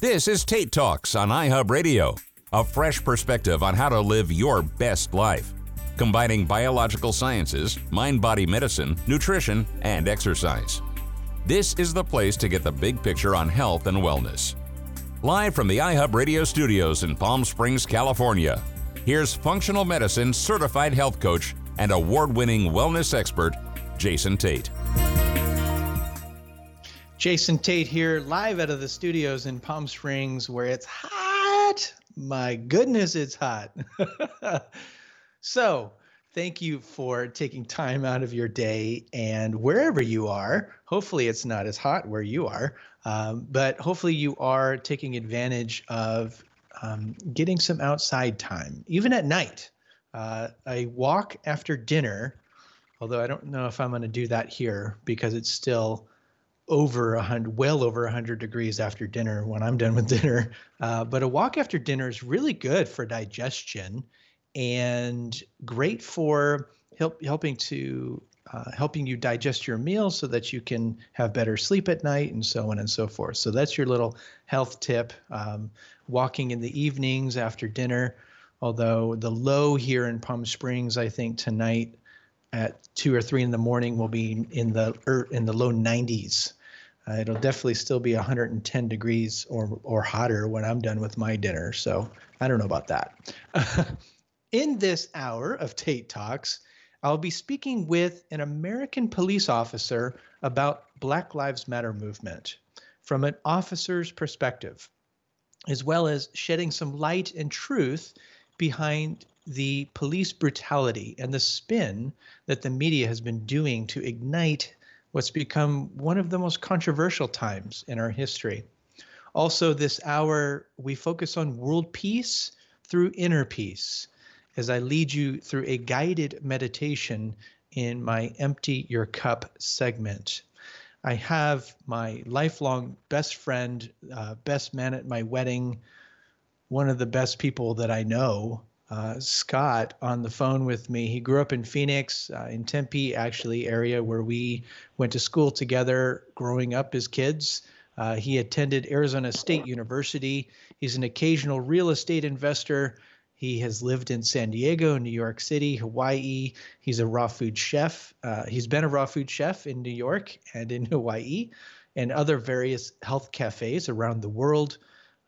This is Tate Talks on iHub Radio, a fresh perspective on how to live your best life, combining biological sciences, mind body medicine, nutrition, and exercise. This is the place to get the big picture on health and wellness. Live from the iHub Radio studios in Palm Springs, California, here's functional medicine certified health coach and award winning wellness expert, Jason Tate. Jason Tate here, live out of the studios in Palm Springs where it's hot. My goodness, it's hot. so, thank you for taking time out of your day and wherever you are. Hopefully, it's not as hot where you are, um, but hopefully, you are taking advantage of um, getting some outside time, even at night. Uh, a walk after dinner, although I don't know if I'm going to do that here because it's still over a hundred, well over a hundred degrees after dinner when I'm done with dinner. Uh, but a walk after dinner is really good for digestion and great for help helping to uh, helping you digest your meal so that you can have better sleep at night and so on and so forth. So that's your little health tip. Um, walking in the evenings after dinner. Although the low here in Palm Springs, I think tonight at two or three in the morning will be in the er, in the low 90s. Uh, it'll definitely still be 110 degrees or or hotter when I'm done with my dinner. So I don't know about that. In this hour of Tate Talks, I'll be speaking with an American police officer about Black Lives Matter movement from an officer's perspective, as well as shedding some light and truth behind the police brutality and the spin that the media has been doing to ignite what's become one of the most controversial times in our history. Also, this hour, we focus on world peace through inner peace as I lead you through a guided meditation in my Empty Your Cup segment. I have my lifelong best friend, uh, best man at my wedding, one of the best people that I know, uh, Scott on the phone with me. He grew up in Phoenix, uh, in Tempe, actually, area where we went to school together growing up as kids. Uh, he attended Arizona State University. He's an occasional real estate investor. He has lived in San Diego, New York City, Hawaii. He's a raw food chef. Uh, he's been a raw food chef in New York and in Hawaii and other various health cafes around the world.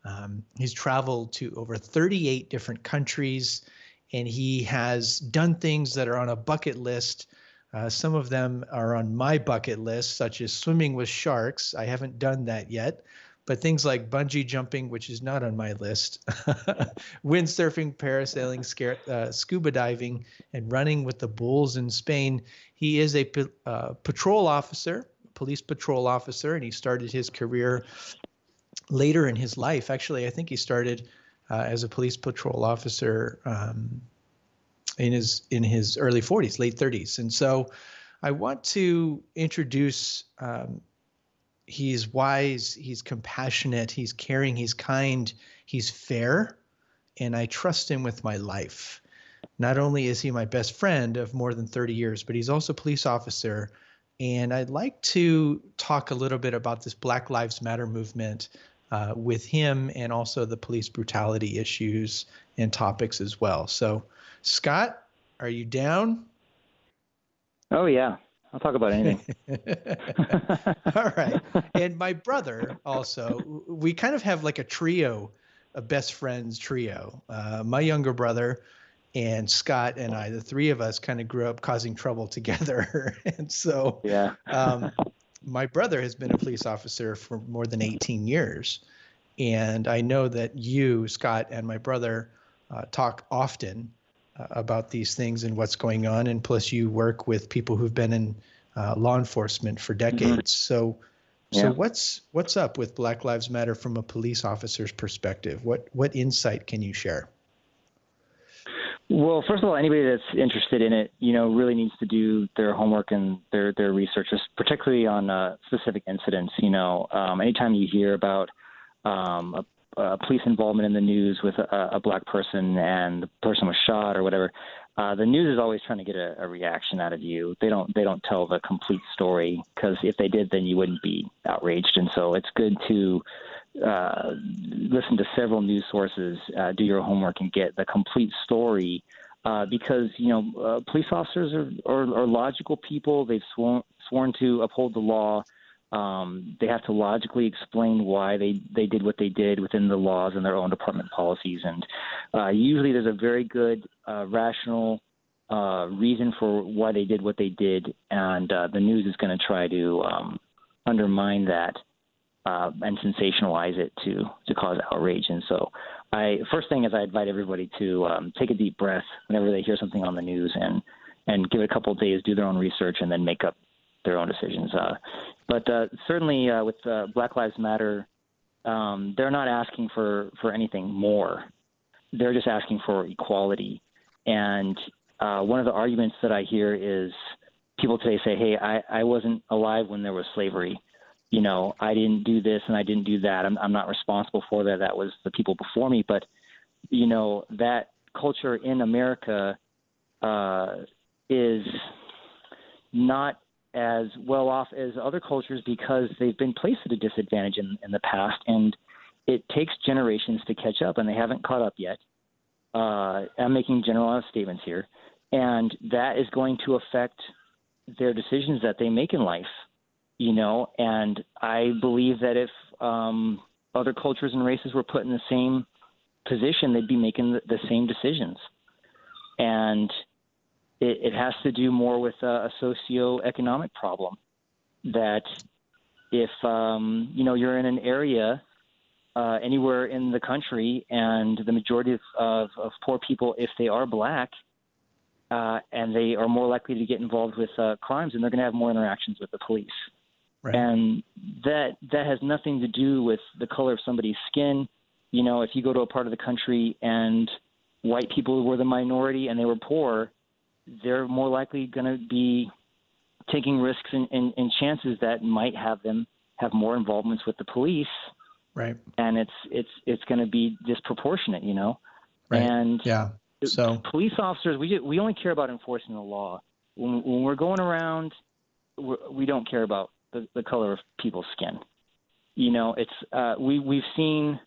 Um, he's traveled to over 38 different countries, and he has done things that are on a bucket list. Uh, some of them are on my bucket list, such as swimming with sharks. I haven't done that yet, but things like bungee jumping, which is not on my list, windsurfing, parasailing, scare, uh, scuba diving, and running with the bulls in Spain. He is a uh, patrol officer, police patrol officer, and he started his career later in his life. Actually, I think he started uh, as a police patrol officer um, in his in his early 40s, late 30s, and so I want to introduce. Um, he's wise, he's compassionate, he's caring, he's kind, he's fair, and I trust him with my life. Not only is he my best friend of more than 30 years, but he's also a police officer. And I'd like to talk a little bit about this Black Lives Matter movement uh, with him and also the police brutality issues and topics as well. So, Scott, are you down? Oh, yeah. I'll talk about anything. All right. And my brother also, we kind of have like a trio, a best friends trio. Uh, my younger brother and Scott and I, the three of us kind of grew up causing trouble together. and so, yeah. um, my brother has been a police officer for more than 18 years. And I know that you, Scott, and my brother uh, talk often uh, about these things and what's going on. And plus, you work with people who've been in uh, law enforcement for mm-hmm. decades. So, so yeah. what's what's up with Black Lives Matter from a police officer's perspective? What what insight can you share? Well, first of all, anybody that's interested in it, you know, really needs to do their homework and their their research, particularly on uh, specific incidents. You know, um, anytime you hear about um, a, a police involvement in the news with a, a black person and the person was shot or whatever, uh, the news is always trying to get a, a reaction out of you. They don't they don't tell the complete story because if they did, then you wouldn't be outraged. And so it's good to uh, listen to several news sources, uh, do your homework, and get the complete story. Uh, because you know, uh, police officers are, are, are logical people. They've sworn sworn to uphold the law. Um, they have to logically explain why they, they did what they did within the laws and their own department policies. And uh, usually there's a very good, uh, rational uh, reason for why they did what they did. And uh, the news is going to try to um, undermine that uh, and sensationalize it to, to cause outrage. And so, I first thing is I invite everybody to um, take a deep breath whenever they hear something on the news and and give it a couple of days, do their own research, and then make up their own decisions. Uh, but uh, certainly uh, with uh, Black Lives Matter, um, they're not asking for, for anything more. They're just asking for equality. And uh, one of the arguments that I hear is people today say, hey, I, I wasn't alive when there was slavery. You know, I didn't do this and I didn't do that. I'm, I'm not responsible for that. That was the people before me. But, you know, that culture in America uh, is not as well off as other cultures because they've been placed at a disadvantage in, in the past, and it takes generations to catch up, and they haven't caught up yet. Uh, I'm making generalized statements here, and that is going to affect their decisions that they make in life. You know, and I believe that if um, other cultures and races were put in the same position, they'd be making the, the same decisions. And it, it has to do more with a, a socioeconomic problem. That if um, you know you're in an area uh, anywhere in the country, and the majority of, of, poor people, if they are black, uh, and they are more likely to get involved with uh, crimes, and they're going to have more interactions with the police. Right. And that that has nothing to do with the color of somebody's skin. You know, if you go to a part of the country and white people were the minority and they were poor, they're more likely going to be taking risks and, and, and, chances that might have them have more involvements with the police. Right. And it's it's it's going to be disproportionate, you know. Right. And yeah. So police officers, we we only care about enforcing the law. When, when we're going around, we're, we do not care about the, the color of people's skin. You know, it's uh, we we've seen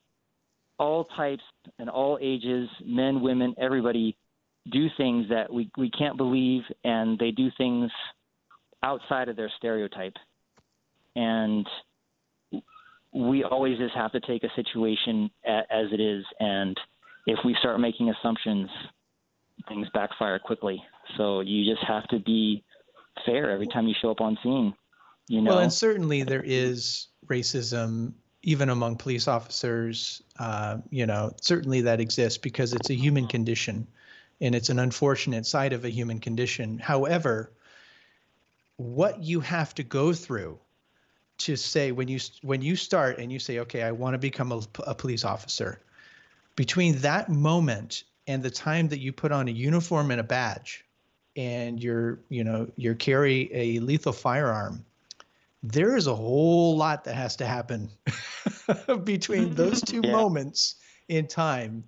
all types and all ages, men, women, everybody do things that we, we can't believe, and they do things outside of their stereotype. And we always just have to take a situation as it is, and if we start making assumptions, things backfire quickly. So you just have to be fair every time you show up on scene. You know. Well, and certainly there is racism even among police officers. Uh, you know, certainly that exists because it's a human condition and it's an unfortunate side of a human condition. However, what you have to go through to say when you when you start and you say, okay, I want to become a, a police officer, between that moment and the time that you put on a uniform and a badge, and you're you know you carry a lethal firearm, there is a whole lot that has to happen between those two yeah. moments in time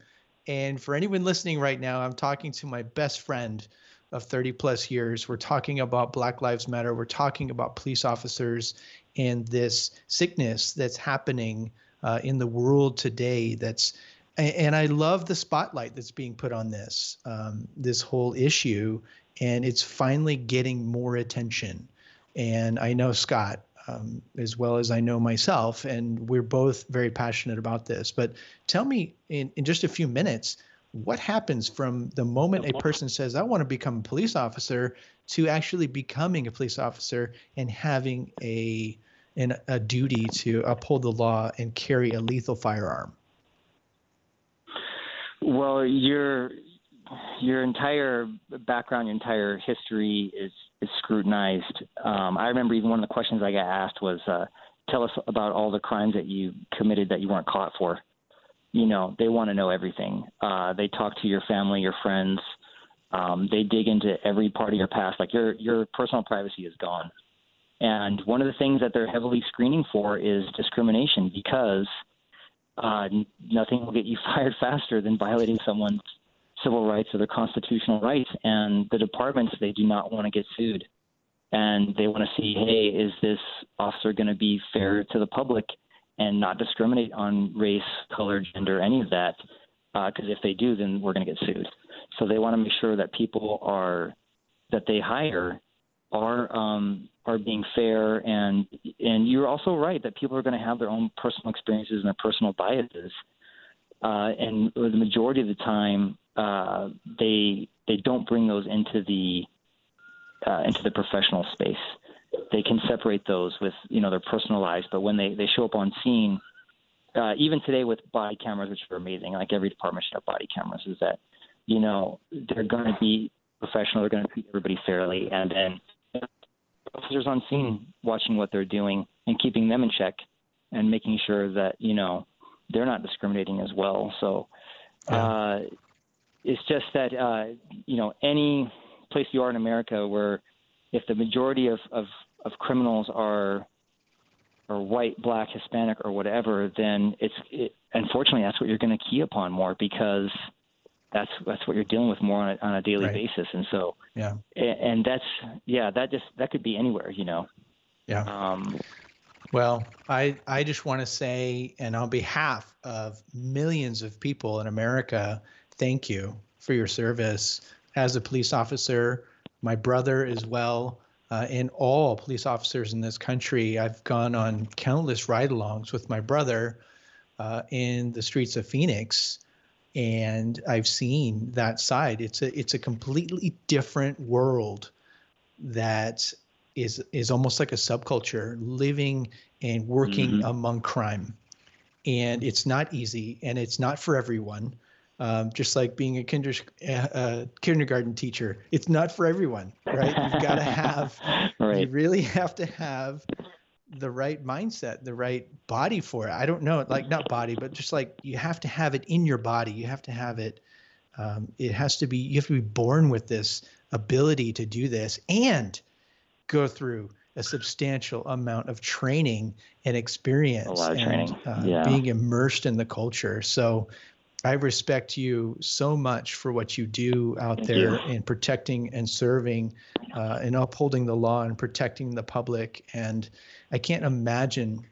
and for anyone listening right now, I'm talking to my best friend of 30 plus years. We're talking about Black Lives Matter. We're talking about police officers and this sickness that's happening uh, in the world today. That's and I love the spotlight that's being put on this um, this whole issue, and it's finally getting more attention. And I know Scott, um, as well as I know myself, and we're both very passionate about this. But tell me in, in just a few minutes, what happens from the moment a person says, I want to become a police officer, to actually becoming a police officer and having a, an, a duty to uphold the law and carry a lethal firearm? Well, your your entire background, your entire history is is scrutinized. Um, I remember even one of the questions I got asked was, uh, "Tell us about all the crimes that you committed that you weren't caught for." You know, they want to know everything. Uh, they talk to your family, your friends. Um, they dig into every part of your past. Like your your personal privacy is gone. And one of the things that they're heavily screening for is discrimination because uh, nothing will get you fired faster than violating someone's civil rights or their constitutional rights. And the departments, they do not want to get sued. And they want to see, hey, is this officer going to be fair to the public? and not discriminate on race, color, gender, any of that. Because uh, if they do, then we're going to get sued. So they want to make sure that people are that they hire are um, are being fair and and you're also right that people are going to have their own personal experiences and their personal biases uh, and the majority of the time uh, they they don't bring those into the uh, into the professional space. They can separate those with you know their personal lives, but when they they show up on scene, uh, even today with body cameras, which are amazing, like every department should have body cameras, is that you know they're going to be professional, they're going to treat everybody fairly, and then officers on scene watching what they're doing and keeping them in check and making sure that you know they're not discriminating as well. So uh, it's just that uh, you know any place you are in America where if the majority of, of, of criminals are or white, black, Hispanic, or whatever, then it's it, unfortunately that's what you're going to key upon more because that's that's what you're dealing with more on a, on a daily right. basis, and so yeah, and, and that's yeah, that just that could be anywhere, you know. Yeah. Um, well, I I just want to say, and on behalf of millions of people in America, thank you for your service as a police officer. My brother as well, uh, and all police officers in this country. I've gone on countless ride-alongs with my brother uh, in the streets of Phoenix, and I've seen that side. It's a it's a completely different world that is is almost like a subculture living and working mm-hmm. among crime and it's not easy and it's not for everyone um, just like being a kinder, uh, kindergarten teacher it's not for everyone right you've got to have right. you really have to have the right mindset the right body for it i don't know like not body but just like you have to have it in your body you have to have it um, it has to be you have to be born with this ability to do this and go through a substantial amount of training and experience. A lot of and, training. Uh, yeah. Being immersed in the culture. So I respect you so much for what you do out Thank there you. in protecting and serving uh, and upholding the law and protecting the public. And I can't imagine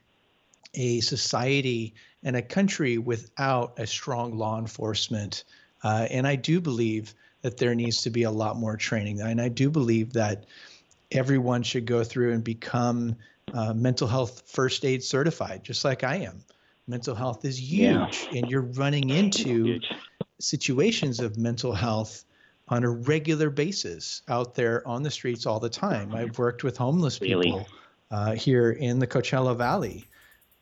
a society and a country without a strong law enforcement. Uh, and I do believe that there needs to be a lot more training. And I do believe that everyone should go through and become uh, mental health first aid certified, just like I am. Mental health is huge, yeah. and you're running into situations of mental health on a regular basis out there on the streets all the time. I've worked with homeless really? people uh, here in the Coachella Valley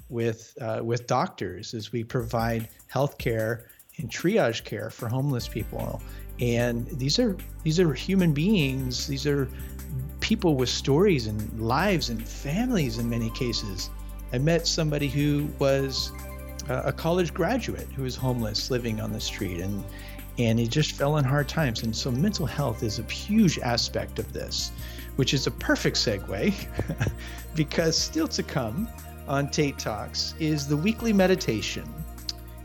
with uh, with doctors as we provide health care and triage care for homeless people. And these are these are human beings. These are people with stories and lives and families in many cases. I met somebody who was uh, a college graduate who was homeless living on the street and and he just fell in hard times and so mental health is a huge aspect of this which is a perfect segue because still to come on Tate Talks is the weekly meditation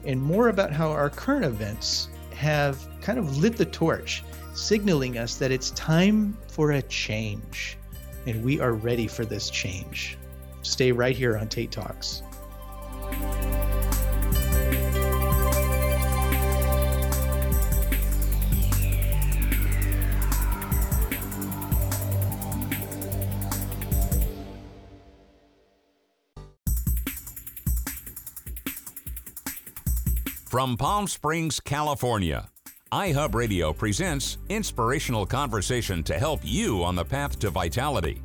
and more about how our current events have kind of lit the torch signaling us that it's time for a change. And we are ready for this change. Stay right here on Tate Talks. From Palm Springs, California iHub Radio presents inspirational conversation to help you on the path to vitality.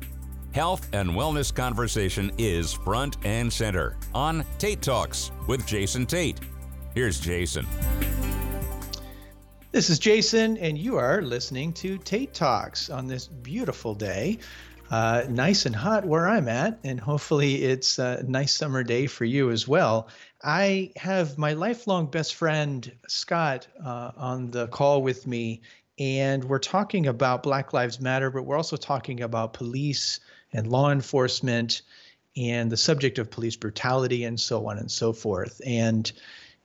Health and wellness conversation is front and center on Tate Talks with Jason Tate. Here's Jason. This is Jason, and you are listening to Tate Talks on this beautiful day. Uh, nice and hot where I'm at, and hopefully it's a nice summer day for you as well. I have my lifelong best friend, Scott, uh, on the call with me, and we're talking about Black Lives Matter, but we're also talking about police and law enforcement and the subject of police brutality and so on and so forth. And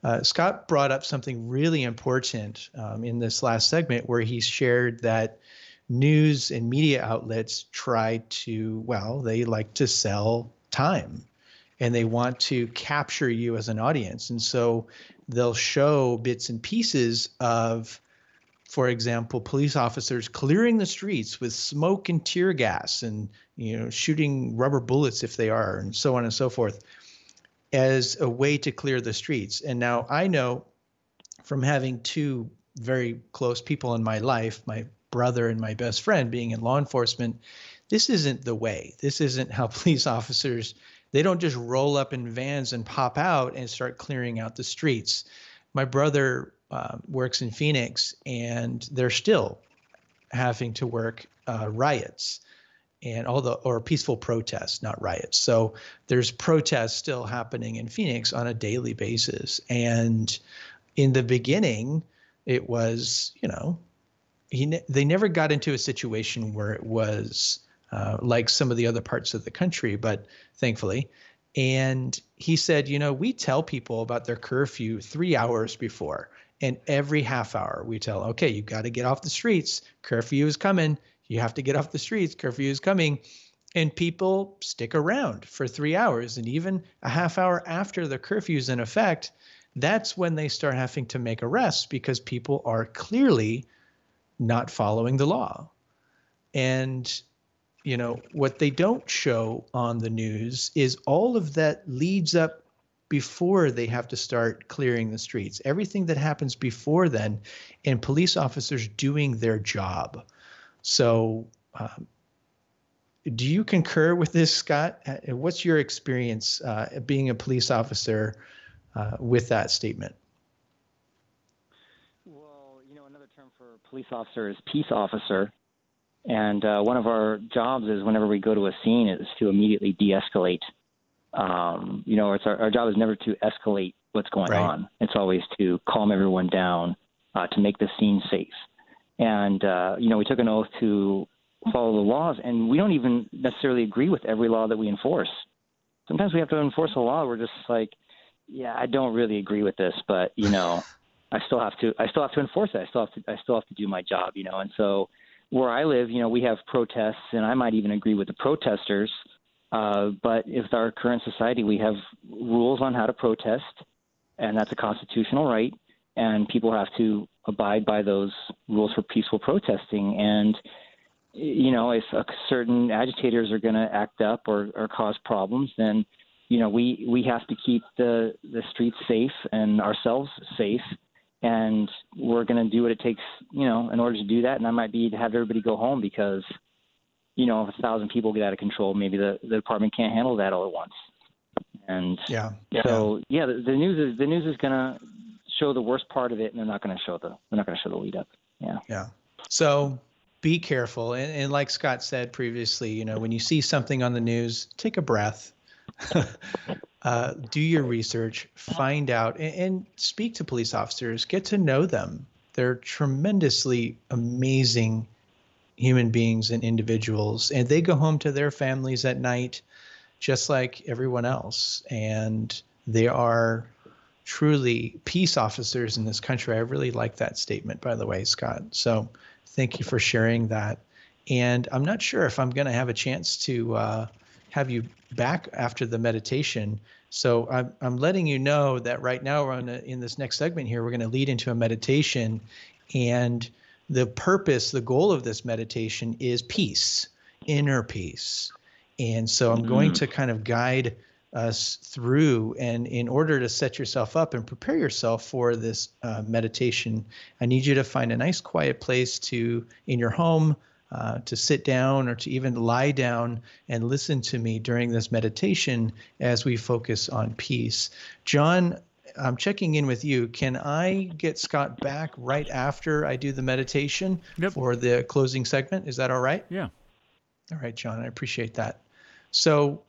uh, Scott brought up something really important um, in this last segment where he shared that news and media outlets try to, well, they like to sell time and they want to capture you as an audience. And so they'll show bits and pieces of, for example, police officers clearing the streets with smoke and tear gas and you know shooting rubber bullets if they are, and so on and so forth, as a way to clear the streets. And now I know from having two very close people in my life, my brother and my best friend being in law enforcement, this isn't the way. This isn't how police officers they don't just roll up in vans and pop out and start clearing out the streets. My brother uh, works in Phoenix, and they're still having to work uh, riots and all the or peaceful protests, not riots. So there's protests still happening in Phoenix on a daily basis. And in the beginning, it was you know, he they never got into a situation where it was uh, like some of the other parts of the country, but thankfully. And he said, you know, we tell people about their curfew three hours before. And every half hour we tell, okay, you got to get off the streets. Curfew is coming. You have to get off the streets. Curfew is coming. And people stick around for three hours. And even a half hour after the curfew is in effect, that's when they start having to make arrests because people are clearly not following the law. And you know what they don't show on the news is all of that leads up before they have to start clearing the streets. Everything that happens before then and police officers doing their job. So um, do you concur with this scott? Uh, what's your experience uh, being a police officer uh, with that statement? Well you know another term for police officer is peace officer. And uh, one of our jobs is whenever we go to a scene is to immediately de-escalate. Um, you know, it's our, our, job is never to escalate what's going right. on. It's always to calm everyone down, uh, to make the scene safe. And uh, you know, we took an oath to follow the laws, and we don't even necessarily agree with every law that we enforce. Sometimes we have to enforce a law. We're just like, yeah, I don't really agree with this, but you know, I still have to. I still have to enforce it. I still have to. I still have to do my job. You know, and so where I live, you know, we have protests, and I might even agree with the protesters. Uh, but if our current society, we have rules on how to protest, and that's a constitutional right, and people have to abide by those rules for peaceful protesting. And you know, if certain agitators are going to act up or, or cause problems, then you know we we have to keep the the streets safe and ourselves safe and we're going to do what it takes, you know, in order to do that. And that might be to have everybody go home because, you know, if a thousand people get out of control, maybe the, the department can't handle that all at once. And yeah, so yeah, the, the news is the news is going to show the worst part of it, and they're not going to show the they're not going to show the lead up. Yeah. Yeah. So be careful, and, and like Scott said previously, you know, when you see something on the news, take a breath. uh, do your research, find out, and, and speak to police officers, get to know them. They're tremendously amazing human beings and individuals, and they go home to their families at night just like everyone else. And they are truly peace officers in this country. I really like that statement, by the way, Scott. So thank you for sharing that. And I'm not sure if I'm going to have a chance to uh, have you back after the meditation so I'm, I'm letting you know that right now we're on a, in this next segment here, we're going to lead into a meditation. And the purpose, the goal of this meditation is peace, inner peace. And so I'm going mm. to kind of guide us through. And in order to set yourself up and prepare yourself for this uh, meditation, I need you to find a nice quiet place to in your home uh, to sit down or to even lie down and listen to me during this meditation as we focus on peace. John, I'm checking in with you. Can I get Scott back right after I do the meditation yep. for the closing segment? Is that all right? Yeah. All right, John, I appreciate that. So,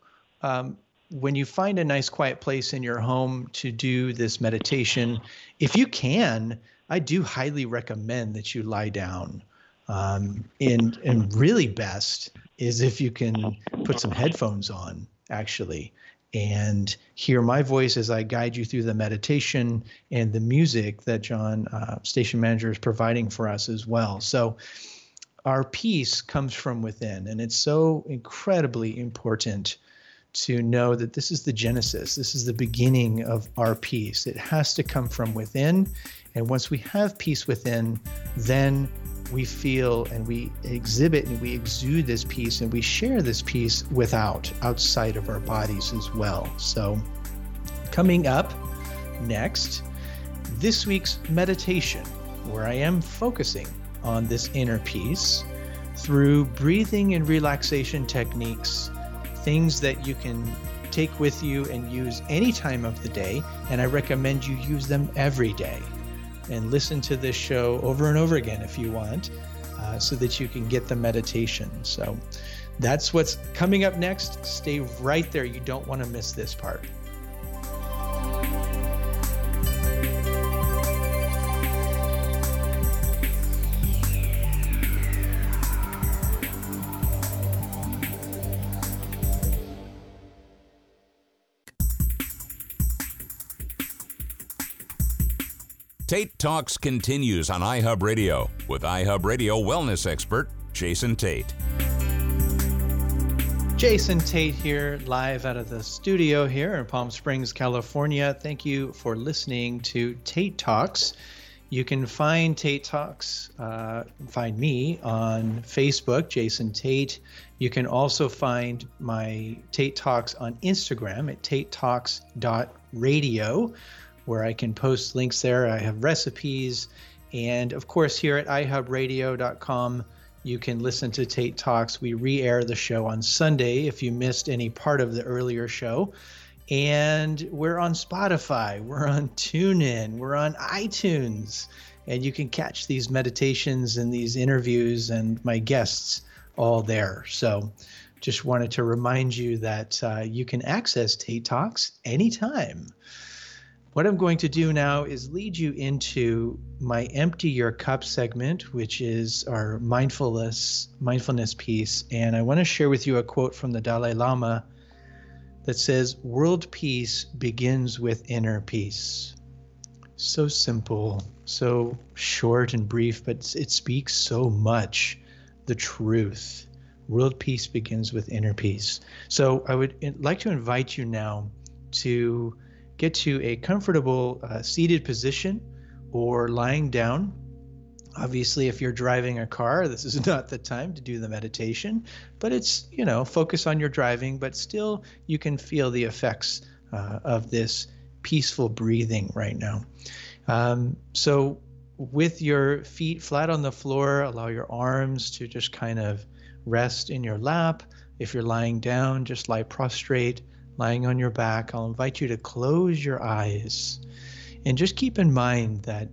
um, when you find a nice quiet place in your home to do this meditation, if you can, I do highly recommend that you lie down. Um, and and really best is if you can put some headphones on actually and hear my voice as I guide you through the meditation and the music that John, uh, station manager, is providing for us as well. So, our peace comes from within, and it's so incredibly important to know that this is the genesis, this is the beginning of our peace. It has to come from within. And once we have peace within, then we feel and we exhibit and we exude this peace and we share this peace without, outside of our bodies as well. So, coming up next, this week's meditation, where I am focusing on this inner peace through breathing and relaxation techniques, things that you can take with you and use any time of the day. And I recommend you use them every day and listen to this show over and over again if you want, uh, so that you can get the meditation. So that's what's coming up next. Stay right there. You don't want to miss this part. Talks continues on iHub Radio with iHub Radio wellness expert Jason Tate. Jason Tate here, live out of the studio here in Palm Springs, California. Thank you for listening to Tate Talks. You can find Tate Talks, uh, find me on Facebook, Jason Tate. You can also find my Tate Talks on Instagram at tatetalks.radio where I can post links there. I have recipes. And of course, here at iHubRadio.com, you can listen to Tate Talks. We re air the show on Sunday if you missed any part of the earlier show. And we're on Spotify, we're on TuneIn, we're on iTunes. And you can catch these meditations and these interviews and my guests all there. So just wanted to remind you that uh, you can access Tate Talks anytime. What I'm going to do now is lead you into my empty your cup segment, which is our mindfulness mindfulness piece, and I want to share with you a quote from the Dalai Lama that says, "World peace begins with inner peace." So simple, so short and brief, but it speaks so much the truth. World peace begins with inner peace. So I would like to invite you now to get to a comfortable uh, seated position or lying down. Obviously, if you're driving a car, this is not the time to do the meditation, but it's, you know, focus on your driving, but still you can feel the effects uh, of this peaceful breathing right now. Um, so, with your feet flat on the floor, allow your arms to just kind of rest in your lap. If you're lying down, just lie prostrate lying on your back, I'll invite you to close your eyes and just keep in mind that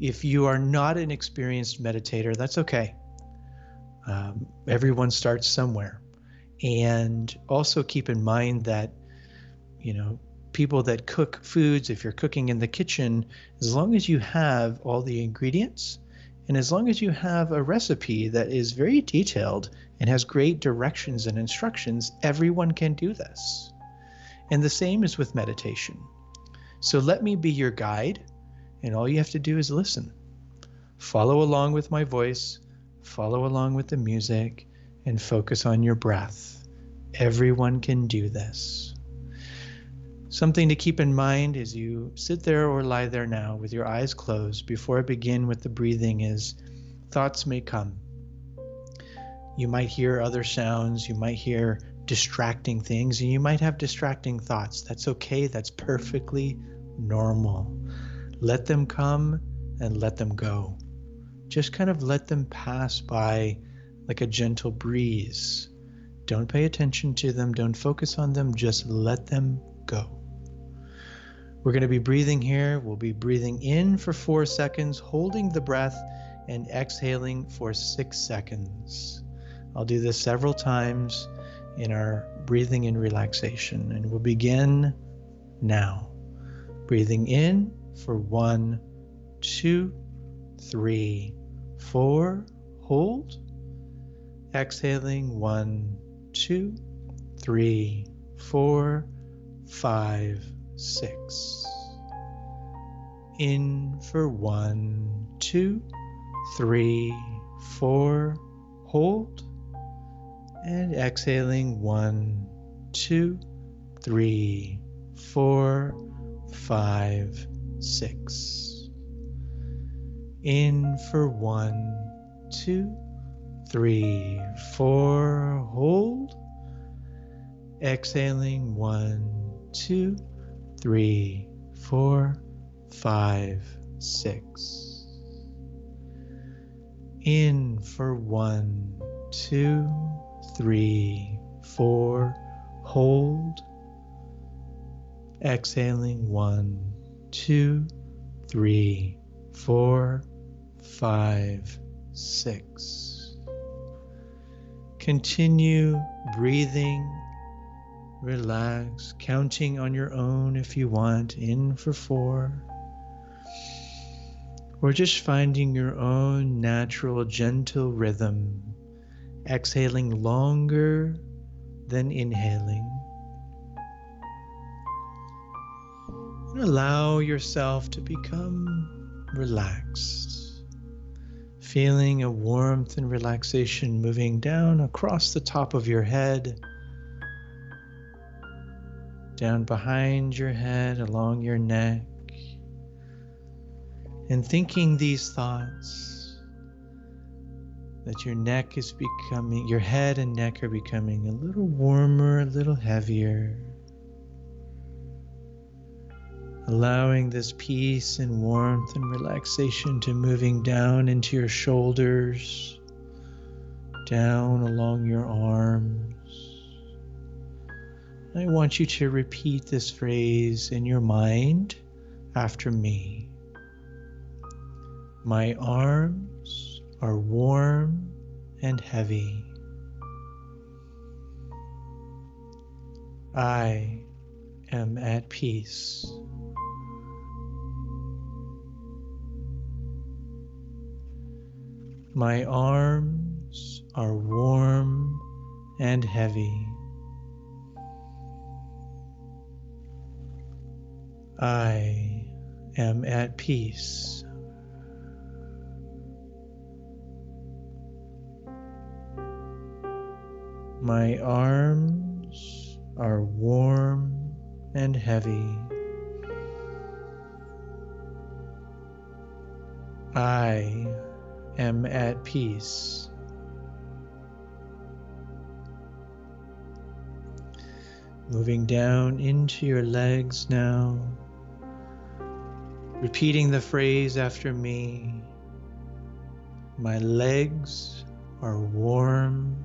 if you are not an experienced meditator, that's okay. Um, everyone starts somewhere. And also keep in mind that, you know, people that cook foods, if you're cooking in the kitchen, as long as you have all the ingredients and as long as you have a recipe that is very detailed and has great directions and instructions, everyone can do this. And the same is with meditation. So let me be your guide, and all you have to do is listen. Follow along with my voice, follow along with the music, and focus on your breath. Everyone can do this. Something to keep in mind as you sit there or lie there now with your eyes closed before I begin with the breathing is thoughts may come. You might hear other sounds, you might hear distracting things, and you might have distracting thoughts. That's okay, that's perfectly normal. Let them come and let them go. Just kind of let them pass by like a gentle breeze. Don't pay attention to them, don't focus on them, just let them go. We're going to be breathing here. We'll be breathing in for four seconds, holding the breath, and exhaling for six seconds. I'll do this several times in our breathing and relaxation. And we'll begin now. Breathing in for one, two, three, four. Hold. Exhaling one, two, three, four, five, six. In for one, two, three, four. Hold and exhaling one, two, three, four, five, six. In for one, two, three, four, hold. Exhaling one, two, three, four, five, six. In for one, two, three, four, hold. Exhaling one, two, three, four, five, six. Continue breathing, relax, counting on your own if you want, in for four. Or just finding your own natural, gentle rhythm, exhaling longer than inhaling. And allow yourself to become relaxed, feeling a warmth and relaxation moving down across the top of your head, down behind your head, along your neck, and thinking these thoughts that your neck is becoming, your head and neck are becoming a little warmer, a little heavier allowing this peace and warmth and relaxation to moving down into your shoulders, down along your arms. I want you to repeat this phrase in your mind after me. My arms are warm and heavy. I am at peace. My arms are warm and heavy. I am at peace. My arms are warm and heavy. I am at peace. Moving down into your legs now, repeating the phrase after me. My legs are warm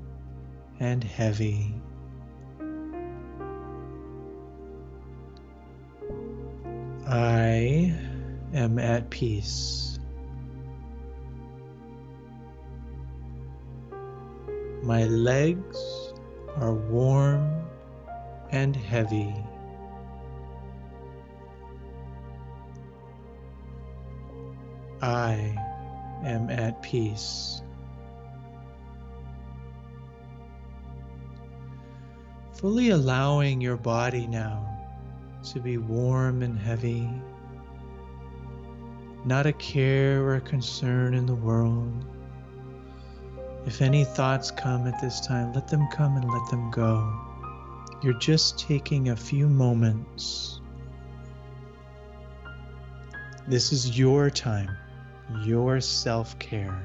and heavy. I am at peace. My legs are warm and heavy. I am at peace. Fully allowing your body now to be warm and heavy, not a care or a concern in the world if any thoughts come at this time, let them come and let them go. You're just taking a few moments. This is your time, your self care.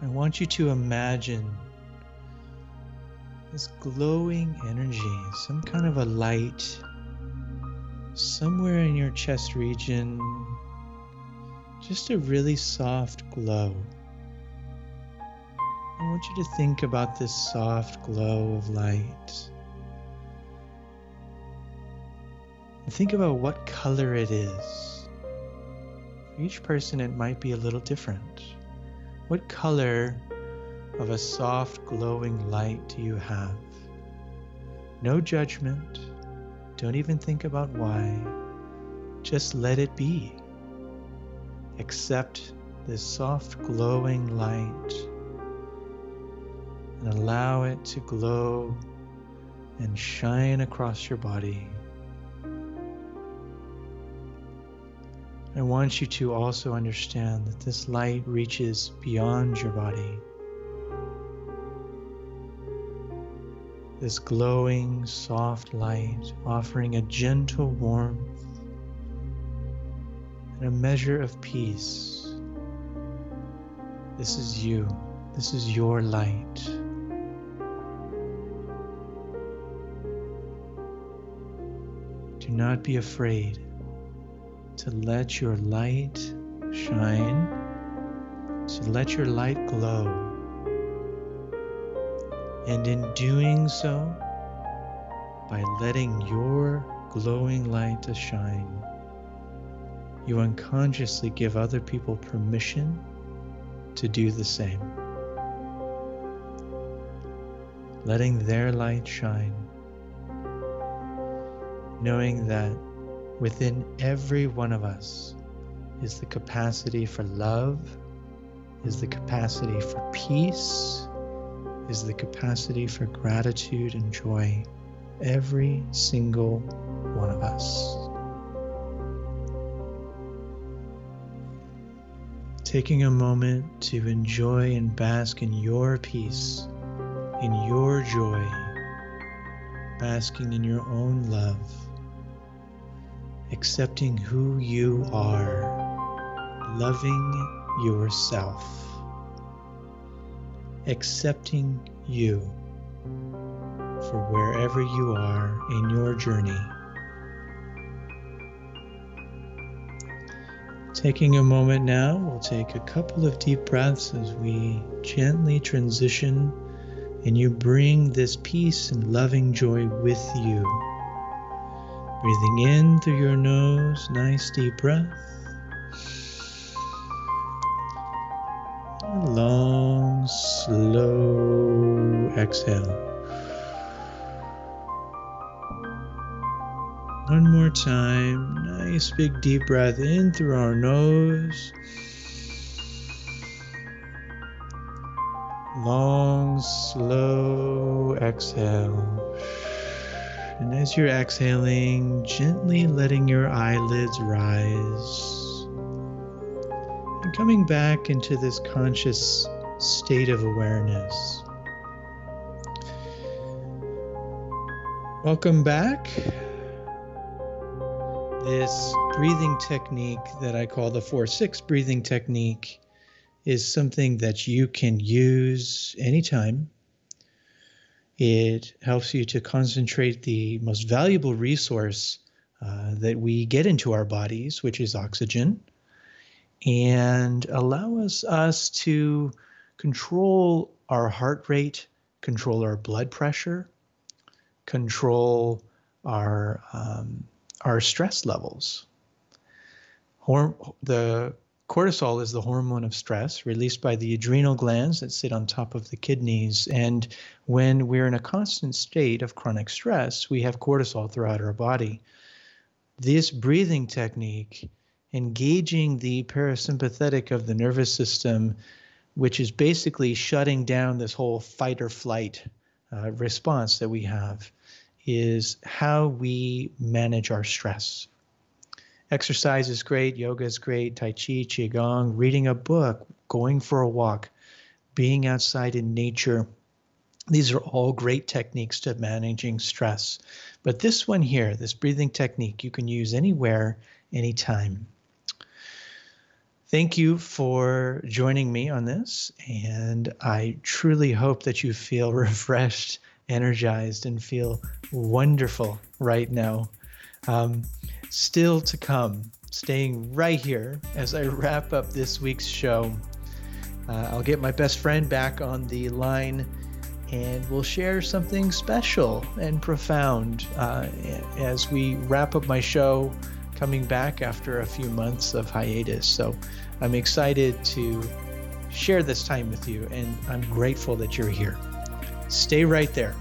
I want you to imagine this glowing energy, some kind of a light somewhere in your chest region, just a really soft glow. I want you to think about this soft glow of light. Think about what color it is. For each person, it might be a little different. What color of a soft glowing light do you have? No judgment. Don't even think about why. Just let it be. Accept this soft glowing light and allow it to glow and shine across your body. I want you to also understand that this light reaches beyond your body. this glowing, soft light, offering a gentle warmth and a measure of peace. This is you. This is your light. Do not be afraid to let your light shine, to let your light glow. And in doing so, by letting your glowing light to shine, you unconsciously give other people permission to do the same. Letting their light shine, knowing that within every one of us is the capacity for love, is the capacity for peace, is the capacity for gratitude and joy. Every single one of us. taking a moment to enjoy and bask in your peace, in your joy, basking in your own love, accepting who you are, loving yourself, accepting you for wherever you are in your journey. Taking a moment now, we'll take a couple of deep breaths as we gently transition and you bring this peace and loving joy with you. Breathing in through your nose, nice deep breath. Long, slow exhale. One more time. Nice big deep breath in through our nose. Long, slow exhale. And as you're exhaling, gently letting your eyelids rise. And coming back into this conscious state of awareness. Welcome back this breathing technique that I call the 4 6 breathing technique is something that you can use anytime. It helps you to concentrate the most valuable resource uh, that we get into our bodies, which is oxygen, and allow us, us to control our heart rate, control our blood pressure, control our um, our stress levels. Horm- the cortisol is the hormone of stress released by the adrenal glands that sit on top of the kidneys. And when we're in a constant state of chronic stress, we have cortisol throughout our body. This breathing technique, engaging the parasympathetic of the nervous system, which is basically shutting down this whole fight or flight uh, response that we have, is how we manage our stress. Exercise is great, yoga is great, Tai Chi, Qigong, reading a book, going for a walk, being outside in nature. These are all great techniques to managing stress. But this one here, this breathing technique, you can use anywhere, anytime. Thank you for joining me on this, and I truly hope that you feel refreshed energized and feel wonderful right now. Um, still to come, staying right here as I wrap up this week's show. Uh, I'll get my best friend back on the line and we'll share something special and profound uh, as we wrap up my show coming back after a few months of hiatus. So I'm excited to share this time with you and I'm grateful that you're here. Stay right there.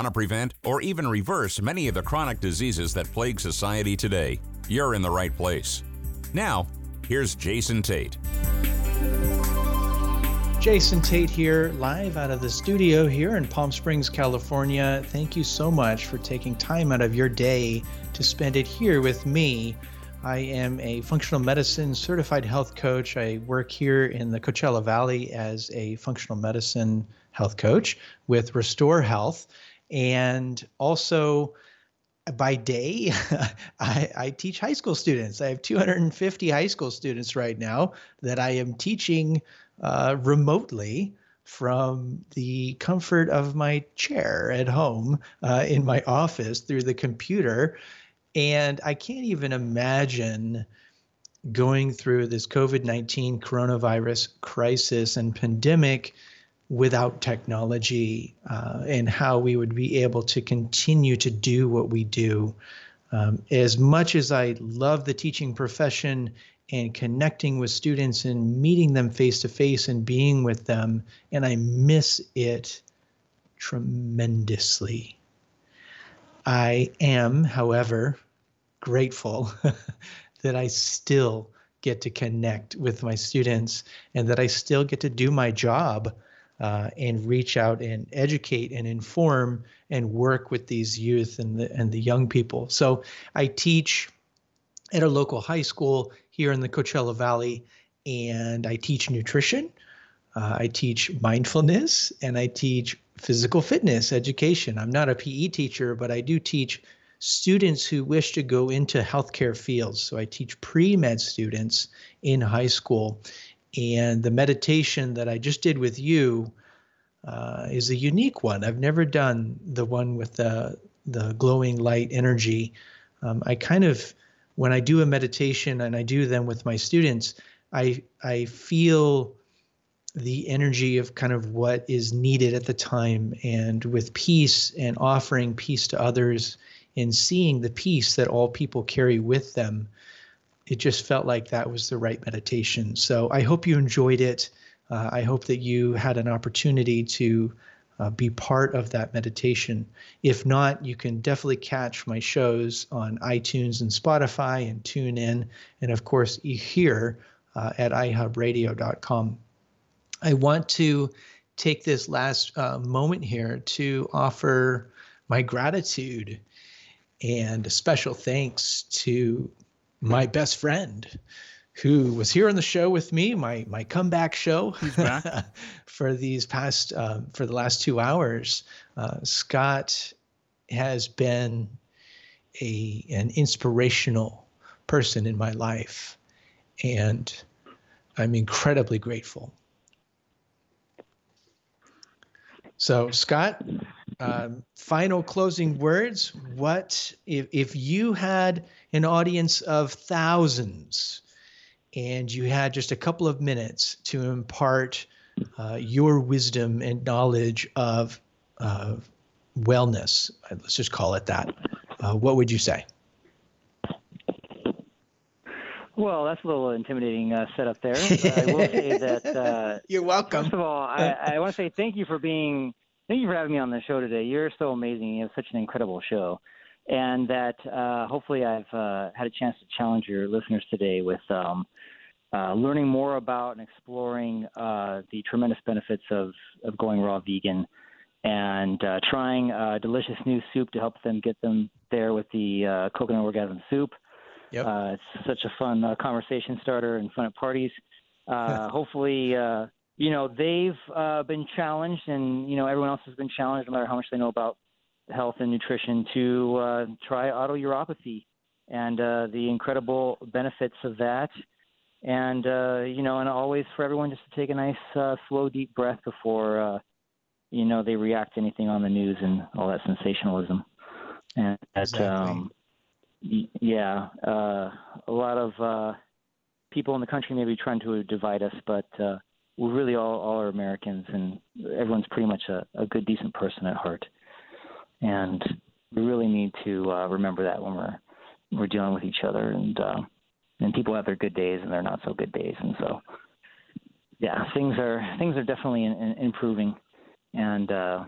Want to prevent or even reverse many of the chronic diseases that plague society today, you're in the right place. Now, here's Jason Tate. Jason Tate here, live out of the studio here in Palm Springs, California. Thank you so much for taking time out of your day to spend it here with me. I am a functional medicine certified health coach. I work here in the Coachella Valley as a functional medicine health coach with Restore Health. And also, by day, I, I, teach high school students. I have 250 high school students right now that I am teaching uh, remotely from the comfort of my chair at home uh, in my office through the computer. And I can't even imagine going through this COVID 19 coronavirus crisis and pandemic without technology uh, and how we would be able to continue to do what we do. Um, as much as I love the teaching profession and connecting with students and meeting them face to face and being with them. And I miss it tremendously. I am, however, grateful that I still get to connect with my students and that I still get to do my job uh, and reach out and educate and inform and work with these youth and the, and the young people. So I teach at a local high school here in the Coachella Valley, and I teach nutrition. Uh, I teach mindfulness and I teach physical fitness education. I'm not a PE teacher, but I do teach students who wish to go into healthcare fields. So I teach pre med students in high school. And the meditation that I just did with you uh, is a unique one. I've never done the one with the, the glowing light energy. Um, I kind of when I do a meditation and I do them with my students, I I feel the energy of kind of what is needed at the time and with peace and offering peace to others and seeing the peace that all people carry with them it just felt like that was the right meditation so i hope you enjoyed it uh, i hope that you had an opportunity to uh, be part of that meditation. If not, you can definitely catch my shows on iTunes and Spotify and tune in, and of course, here uh, at ihubradio.com. I want to take this last uh, moment here to offer my gratitude and a special thanks to my best friend who was here on the show with me, my my comeback show for these past uh, for the last two hours. Uh, Scott has been a an inspirational person in my life, and I'm incredibly grateful. So, Scott, um, final closing words. What if if you had an audience of thousands? and you had just a couple of minutes to impart uh, your wisdom and knowledge of uh, wellness, let's just call it that, uh, what would you say? Well, that's a little intimidating uh, setup there. I will say that. Uh, You're welcome. First of all, I, I want to say thank you for being, thank you for having me on the show today. You're so amazing. You have such an incredible show, and that uh, hopefully I've uh, had a chance to challenge your listeners today with um, uh, learning more about and exploring uh, the tremendous benefits of, of going raw vegan and uh, trying a delicious new soup to help them get them there with the uh, coconut orgasm soup. Yep. Uh, it's such a fun uh, conversation starter and fun at parties. hopefully, you know, they've uh, been challenged and, you know, everyone else has been challenged no matter how much they know about health and nutrition to uh, try autouropathy and uh, the incredible benefits of that and uh, you know, and always for everyone just to take a nice, uh, slow, deep breath before uh, you know they react to anything on the news and all that sensationalism. And that, exactly. um, yeah, uh, a lot of uh, people in the country may be trying to divide us, but uh, we're really all, all are Americans, and everyone's pretty much a, a good, decent person at heart. And we really need to uh, remember that when we're we're dealing with each other and. Uh, and people have their good days and their not so good days, and so yeah, things are things are definitely in, in improving, and uh,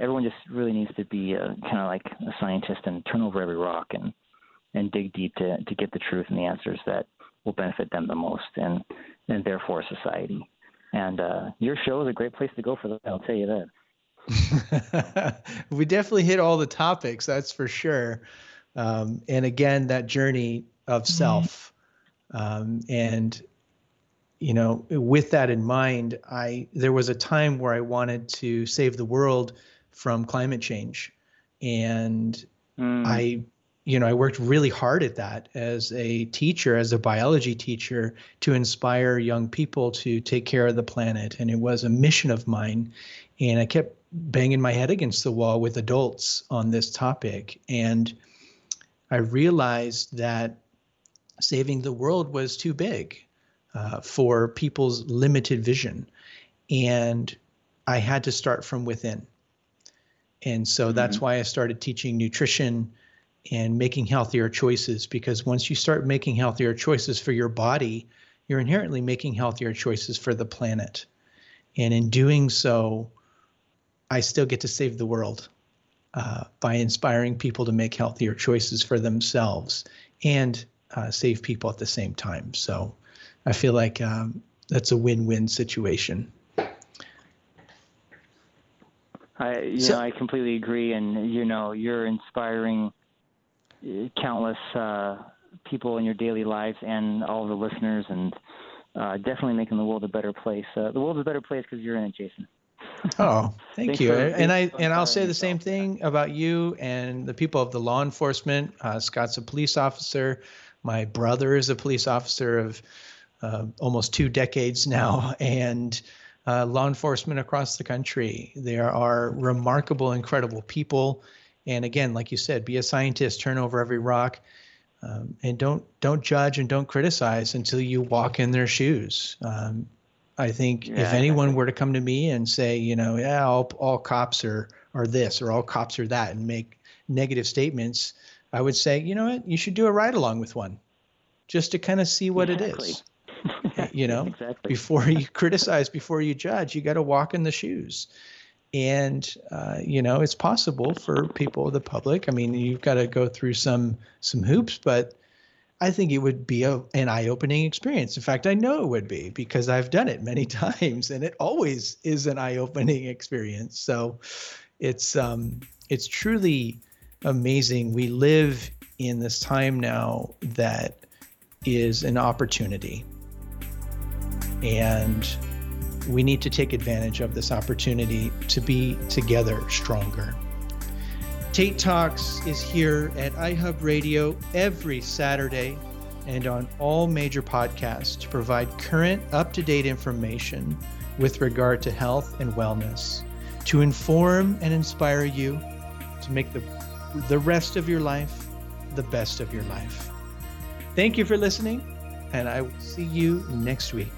everyone just really needs to be kind of like a scientist and turn over every rock and and dig deep to to get the truth and the answers that will benefit them the most and and therefore society. And uh, your show is a great place to go for that. I'll tell you that. we definitely hit all the topics, that's for sure. Um, and again, that journey of mm-hmm. self. Um, and you know, with that in mind, I there was a time where I wanted to save the world from climate change, and mm. I you know, I worked really hard at that as a teacher, as a biology teacher, to inspire young people to take care of the planet. And it was a mission of mine. And I kept banging my head against the wall with adults on this topic. And I realized that saving the world was too big uh, for people's limited vision. And I had to start from within. And so mm-hmm. that's why I started teaching nutrition and making healthier choices because once you start making healthier choices for your body, you're inherently making healthier choices for the planet. And in doing so, I still get to save the world uh, by inspiring people to make healthier choices for themselves and uh, save people at the same time. So I feel like um, that's a win win situation. I you so, know I completely agree, and you know you're inspiring countless uh, people in your daily lives and all the listeners, and uh, definitely making the world a better place. Uh, the world's a better place because you're in it, Jason. Oh, thank you. For, and I and I'll say the same thing about you and the people of the law enforcement. Uh, Scott's a police officer. My brother is a police officer of uh, almost two decades now, and uh, law enforcement across the country. There are remarkable, incredible people and again, like you said, be a scientist, turn over every rock, um, and don't don't judge and don't criticize until you walk in their shoes. Um, I think yeah, if anyone were to come to me and say, you know, yeah, all, all cops are are this or all cops are that, and make negative statements, I would say, you know what, you should do a ride along with one, just to kind of see what exactly. it is. you know, exactly. before you criticize, before you judge, you got to walk in the shoes and uh, you know it's possible for people the public. I mean you've got to go through some some hoops but i think it would be a, an eye-opening experience. In fact i know it would be because i've done it many times and it always is an eye-opening experience. So it's um it's truly amazing. We live in this time now that is an opportunity. And we need to take advantage of this opportunity to be together stronger. Tate Talks is here at iHub Radio every Saturday and on all major podcasts to provide current, up to date information with regard to health and wellness, to inform and inspire you to make the, the rest of your life the best of your life. Thank you for listening, and I will see you next week.